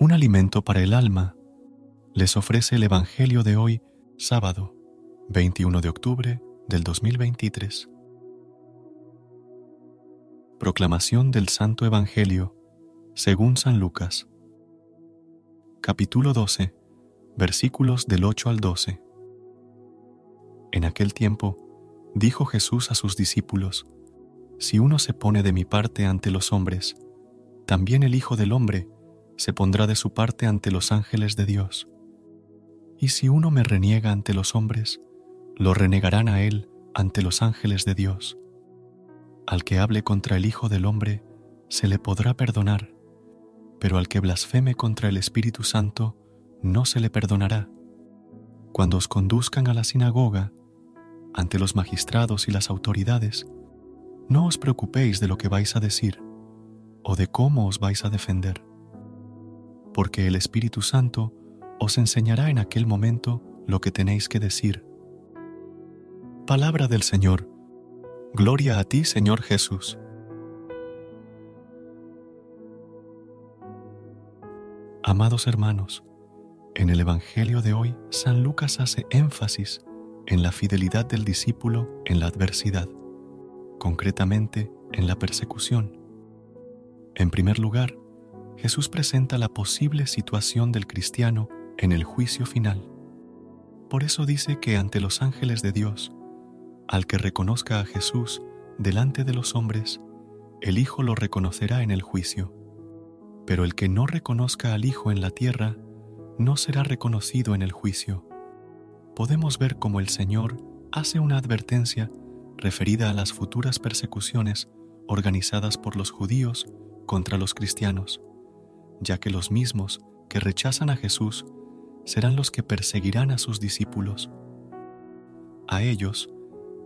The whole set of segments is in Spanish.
Un alimento para el alma, les ofrece el Evangelio de hoy, sábado 21 de octubre del 2023. Proclamación del Santo Evangelio según San Lucas. Capítulo 12, versículos del 8 al 12. En aquel tiempo, dijo Jesús a sus discípulos, Si uno se pone de mi parte ante los hombres, también el Hijo del Hombre se pondrá de su parte ante los ángeles de Dios. Y si uno me reniega ante los hombres, lo renegarán a él ante los ángeles de Dios. Al que hable contra el Hijo del Hombre, se le podrá perdonar, pero al que blasfeme contra el Espíritu Santo, no se le perdonará. Cuando os conduzcan a la sinagoga, ante los magistrados y las autoridades, no os preocupéis de lo que vais a decir o de cómo os vais a defender porque el Espíritu Santo os enseñará en aquel momento lo que tenéis que decir. Palabra del Señor. Gloria a ti, Señor Jesús. Amados hermanos, en el Evangelio de hoy, San Lucas hace énfasis en la fidelidad del discípulo en la adversidad, concretamente en la persecución. En primer lugar, Jesús presenta la posible situación del cristiano en el juicio final. Por eso dice que ante los ángeles de Dios, al que reconozca a Jesús delante de los hombres, el Hijo lo reconocerá en el juicio. Pero el que no reconozca al Hijo en la tierra, no será reconocido en el juicio. Podemos ver cómo el Señor hace una advertencia referida a las futuras persecuciones organizadas por los judíos contra los cristianos ya que los mismos que rechazan a Jesús serán los que perseguirán a sus discípulos. A ellos,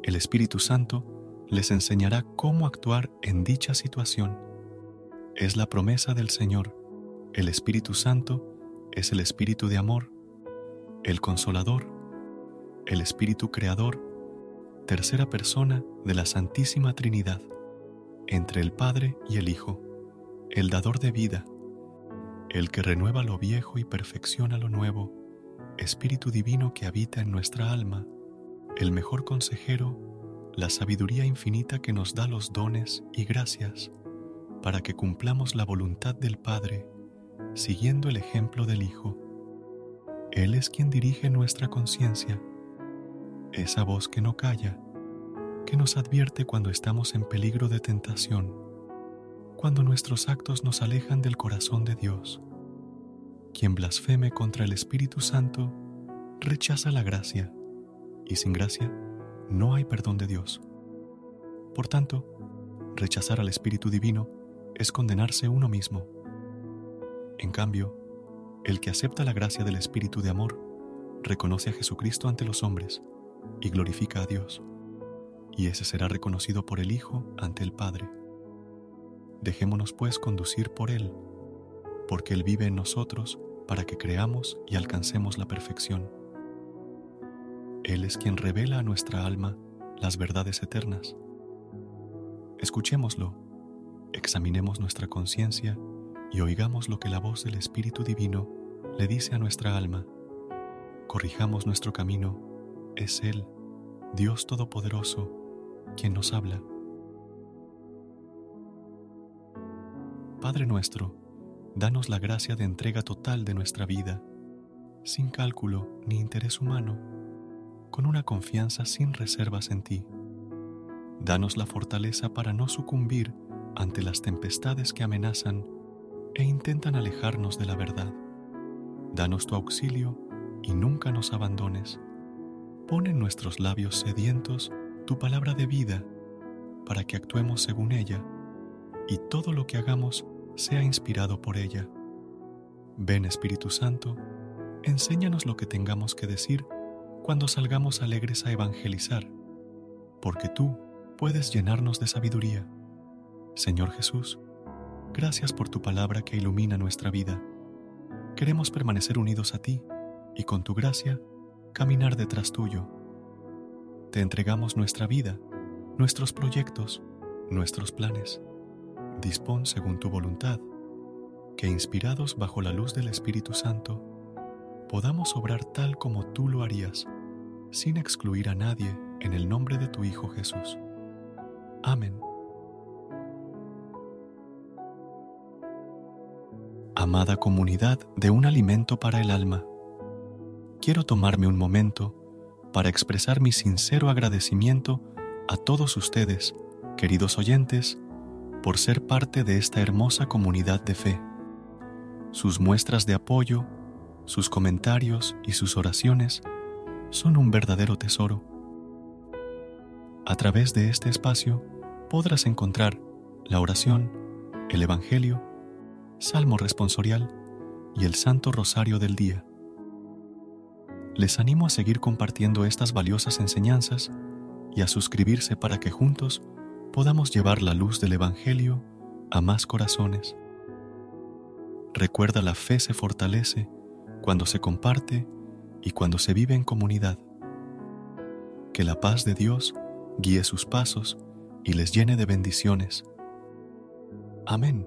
el Espíritu Santo les enseñará cómo actuar en dicha situación. Es la promesa del Señor. El Espíritu Santo es el Espíritu de amor, el Consolador, el Espíritu Creador, tercera persona de la Santísima Trinidad, entre el Padre y el Hijo, el dador de vida, el que renueva lo viejo y perfecciona lo nuevo, Espíritu Divino que habita en nuestra alma, el mejor consejero, la sabiduría infinita que nos da los dones y gracias para que cumplamos la voluntad del Padre, siguiendo el ejemplo del Hijo. Él es quien dirige nuestra conciencia, esa voz que no calla, que nos advierte cuando estamos en peligro de tentación cuando nuestros actos nos alejan del corazón de Dios. Quien blasfeme contra el Espíritu Santo rechaza la gracia, y sin gracia no hay perdón de Dios. Por tanto, rechazar al Espíritu Divino es condenarse uno mismo. En cambio, el que acepta la gracia del Espíritu de amor reconoce a Jesucristo ante los hombres y glorifica a Dios, y ese será reconocido por el Hijo ante el Padre. Dejémonos pues conducir por Él, porque Él vive en nosotros para que creamos y alcancemos la perfección. Él es quien revela a nuestra alma las verdades eternas. Escuchémoslo, examinemos nuestra conciencia y oigamos lo que la voz del Espíritu Divino le dice a nuestra alma. Corrijamos nuestro camino, es Él, Dios Todopoderoso, quien nos habla. Padre nuestro, danos la gracia de entrega total de nuestra vida, sin cálculo ni interés humano, con una confianza sin reservas en ti. Danos la fortaleza para no sucumbir ante las tempestades que amenazan e intentan alejarnos de la verdad. Danos tu auxilio y nunca nos abandones. Pon en nuestros labios sedientos tu palabra de vida para que actuemos según ella y todo lo que hagamos sea inspirado por ella. Ven Espíritu Santo, enséñanos lo que tengamos que decir cuando salgamos alegres a evangelizar, porque tú puedes llenarnos de sabiduría. Señor Jesús, gracias por tu palabra que ilumina nuestra vida. Queremos permanecer unidos a ti y con tu gracia caminar detrás tuyo. Te entregamos nuestra vida, nuestros proyectos, nuestros planes. Dispón según tu voluntad, que inspirados bajo la luz del Espíritu Santo, podamos obrar tal como tú lo harías, sin excluir a nadie en el nombre de tu Hijo Jesús. Amén. Amada comunidad de un alimento para el alma, quiero tomarme un momento para expresar mi sincero agradecimiento a todos ustedes, queridos oyentes, por ser parte de esta hermosa comunidad de fe. Sus muestras de apoyo, sus comentarios y sus oraciones son un verdadero tesoro. A través de este espacio podrás encontrar la oración, el Evangelio, Salmo responsorial y el Santo Rosario del Día. Les animo a seguir compartiendo estas valiosas enseñanzas y a suscribirse para que juntos podamos llevar la luz del Evangelio a más corazones. Recuerda la fe se fortalece cuando se comparte y cuando se vive en comunidad. Que la paz de Dios guíe sus pasos y les llene de bendiciones. Amén.